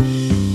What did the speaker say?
you